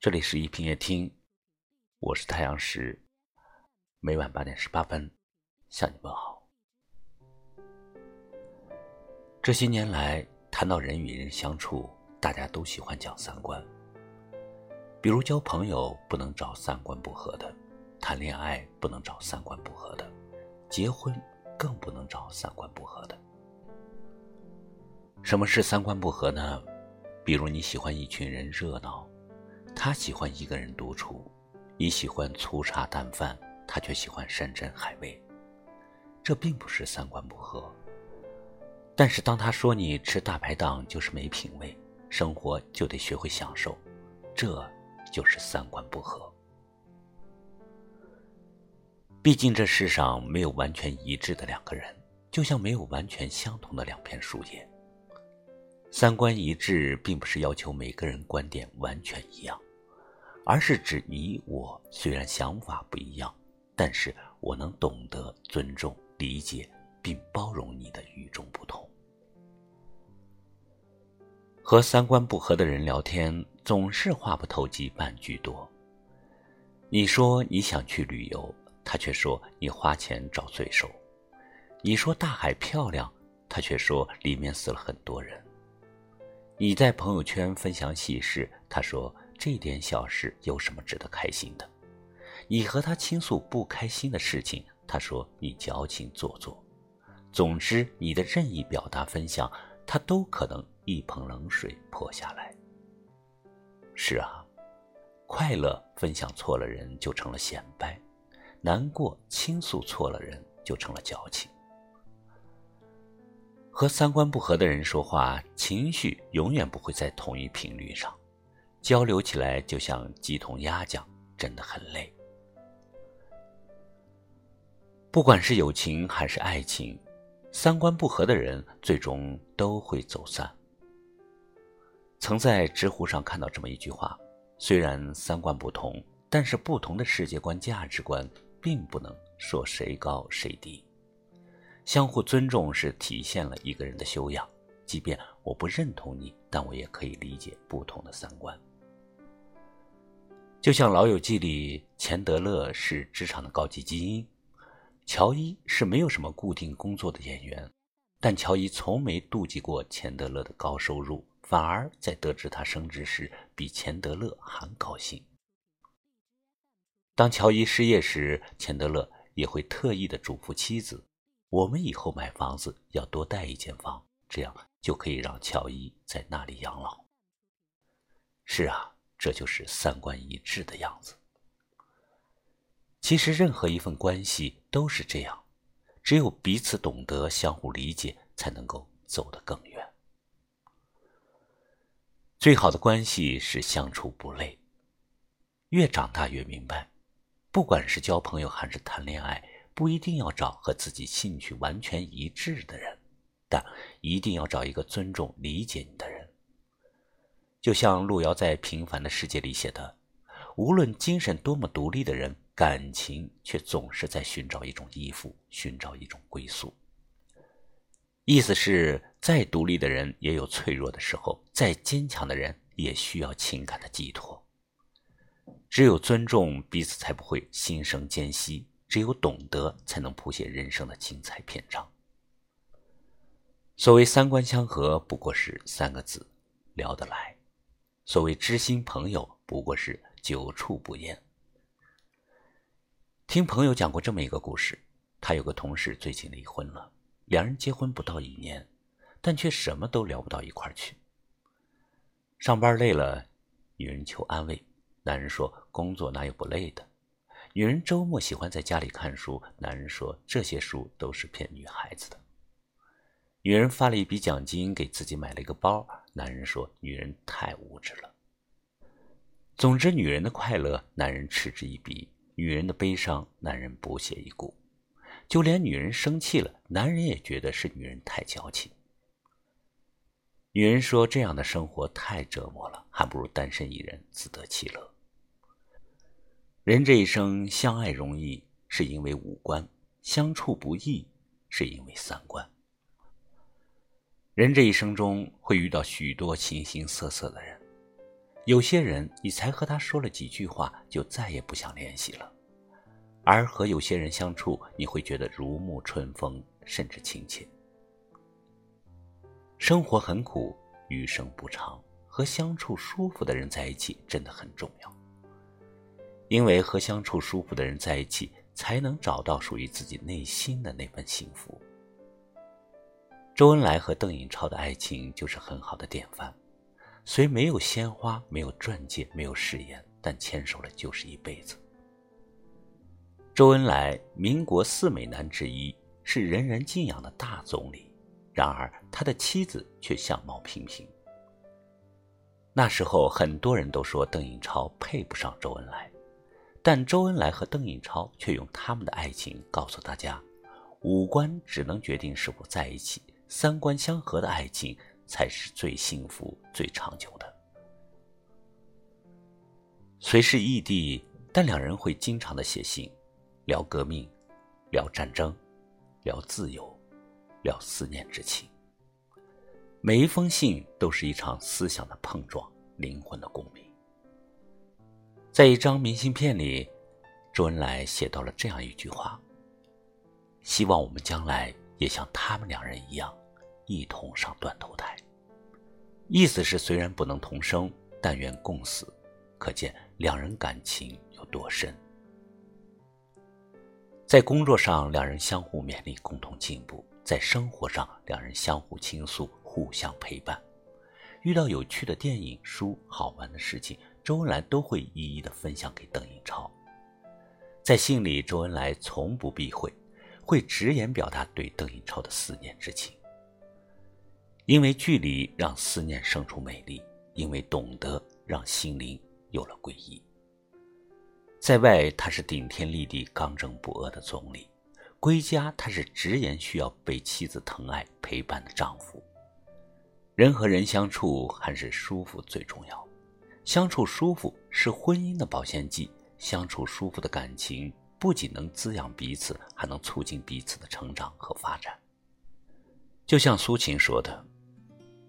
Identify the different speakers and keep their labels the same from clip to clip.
Speaker 1: 这里是一品夜听，我是太阳石，每晚八点十八分向你问好。这些年来，谈到人与人相处，大家都喜欢讲三观。比如交朋友不能找三观不合的，谈恋爱不能找三观不合的，结婚更不能找三观不合的。什么是三观不合呢？比如你喜欢一群人热闹。他喜欢一个人独处，你喜欢粗茶淡饭，他却喜欢山珍海味。这并不是三观不合。但是当他说你吃大排档就是没品位，生活就得学会享受，这就是三观不合。毕竟这世上没有完全一致的两个人，就像没有完全相同的两片树叶。三观一致，并不是要求每个人观点完全一样，而是指你我虽然想法不一样，但是我能懂得、尊重、理解并包容你的与众不同。和三观不合的人聊天，总是话不投机半句多。你说你想去旅游，他却说你花钱找罪受；你说大海漂亮，他却说里面死了很多人。你在朋友圈分享喜事，他说这点小事有什么值得开心的？你和他倾诉不开心的事情，他说你矫情做作。总之，你的任意表达分享，他都可能一盆冷水泼下来。是啊，快乐分享错了人就成了显摆，难过倾诉错了人就成了矫情。和三观不合的人说话，情绪永远不会在同一频率上，交流起来就像鸡同鸭讲，真的很累。不管是友情还是爱情，三观不合的人最终都会走散。曾在知乎上看到这么一句话：虽然三观不同，但是不同的世界观、价值观，并不能说谁高谁低。相互尊重是体现了一个人的修养。即便我不认同你，但我也可以理解不同的三观。就像《老友记》里，钱德勒是职场的高级精英，乔伊是没有什么固定工作的演员，但乔伊从没妒忌过钱德勒的高收入，反而在得知他升职时，比钱德勒还高兴。当乔伊失业时，钱德勒也会特意的嘱咐妻子。我们以后买房子要多带一间房，这样就可以让乔伊在那里养老。是啊，这就是三观一致的样子。其实，任何一份关系都是这样，只有彼此懂得、相互理解，才能够走得更远。最好的关系是相处不累。越长大越明白，不管是交朋友还是谈恋爱。不一定要找和自己兴趣完全一致的人，但一定要找一个尊重、理解你的人。就像路遥在《平凡的世界》里写的：“无论精神多么独立的人，感情却总是在寻找一种依附，寻找一种归宿。”意思是，再独立的人也有脆弱的时候，再坚强的人也需要情感的寄托。只有尊重彼此，才不会心生间隙。只有懂得，才能谱写人生的精彩篇章。所谓三观相合，不过是三个字：聊得来；所谓知心朋友，不过是久处不厌。听朋友讲过这么一个故事：他有个同事最近离婚了，两人结婚不到一年，但却什么都聊不到一块儿去。上班累了，女人求安慰，男人说：“工作哪有不累的？”女人周末喜欢在家里看书，男人说这些书都是骗女孩子的。女人发了一笔奖金给自己买了一个包，男人说女人太物质了。总之，女人的快乐，男人嗤之以鼻；女人的悲伤，男人不屑一顾。就连女人生气了，男人也觉得是女人太矫情。女人说这样的生活太折磨了，还不如单身一人自得其乐。人这一生相爱容易，是因为五官；相处不易，是因为三观。人这一生中会遇到许多形形色色的人，有些人，你才和他说了几句话，就再也不想联系了；而和有些人相处，你会觉得如沐春风，甚至亲切。生活很苦，余生不长，和相处舒服的人在一起真的很重要。因为和相处舒服的人在一起，才能找到属于自己内心的那份幸福。周恩来和邓颖超的爱情就是很好的典范。虽没有鲜花，没有钻戒，没有誓言，但牵手了就是一辈子。周恩来，民国四美男之一，是人人敬仰的大总理。然而，他的妻子却相貌平平。那时候，很多人都说邓颖超配不上周恩来，但周恩来和邓颖超却用他们的爱情告诉大家：五官只能决定是否在一起，三观相合的爱情。才是最幸福、最长久的。虽是异地，但两人会经常的写信，聊革命，聊战争，聊自由，聊思念之情。每一封信都是一场思想的碰撞，灵魂的共鸣。在一张明信片里，周恩来写到了这样一句话：“希望我们将来也像他们两人一样。”一同上断头台，意思是虽然不能同生，但愿共死。可见两人感情有多深。在工作上，两人相互勉励，共同进步；在生活上，两人相互倾诉，互相陪伴。遇到有趣的电影、书、好玩的事情，周恩来都会一一的分享给邓颖超。在信里，周恩来从不避讳，会直言表达对邓颖超的思念之情。因为距离让思念生出美丽，因为懂得让心灵有了皈依。在外，他是顶天立地、刚正不阿的总理；归家，他是直言需要被妻子疼爱、陪伴的丈夫。人和人相处，还是舒服最重要。相处舒服是婚姻的保鲜剂。相处舒服的感情，不仅能滋养彼此，还能促进彼此的成长和发展。就像苏秦说的。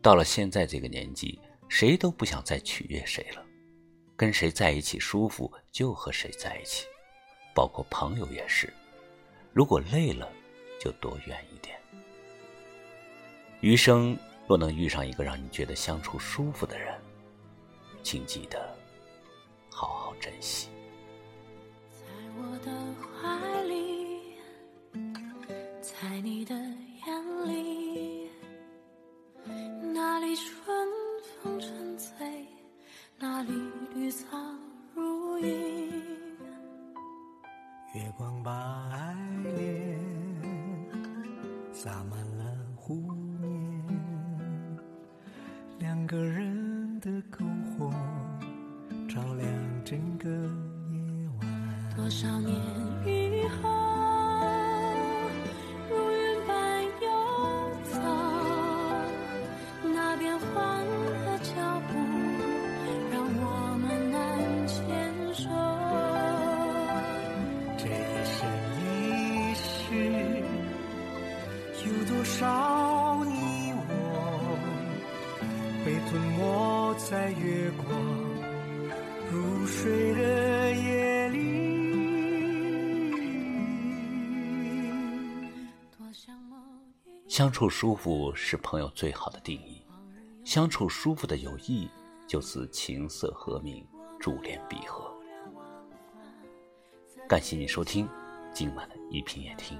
Speaker 1: 到了现在这个年纪，谁都不想再取悦谁了，跟谁在一起舒服就和谁在一起，包括朋友也是。如果累了，就躲远一点。余生若能遇上一个让你觉得相处舒服的人，请记得好好珍惜。
Speaker 2: 在我的怀里，在你的
Speaker 3: 个人的篝火照亮整个夜晚。
Speaker 1: 相处舒服是朋友最好的定义，相处舒服的友谊就是琴瑟和鸣，珠联璧合。感谢你收听今晚的一品夜听，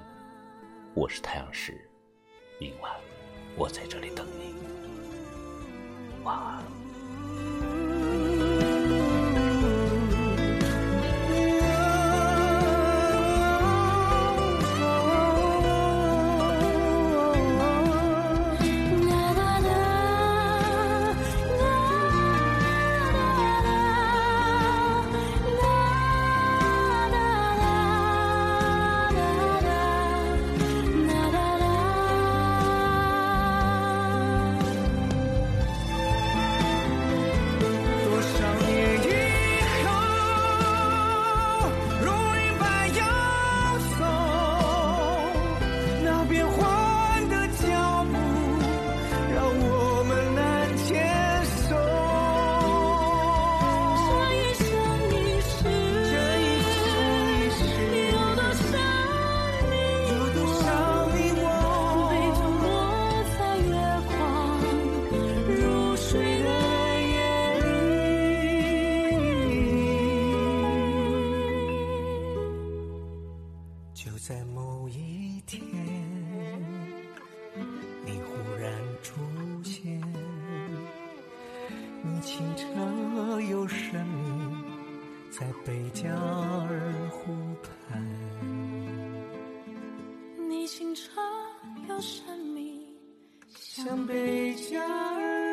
Speaker 1: 我是太阳石。明晚，我在这里等你。
Speaker 3: 贝加尔湖畔。
Speaker 2: 你清澈又神秘，
Speaker 3: 像贝加尔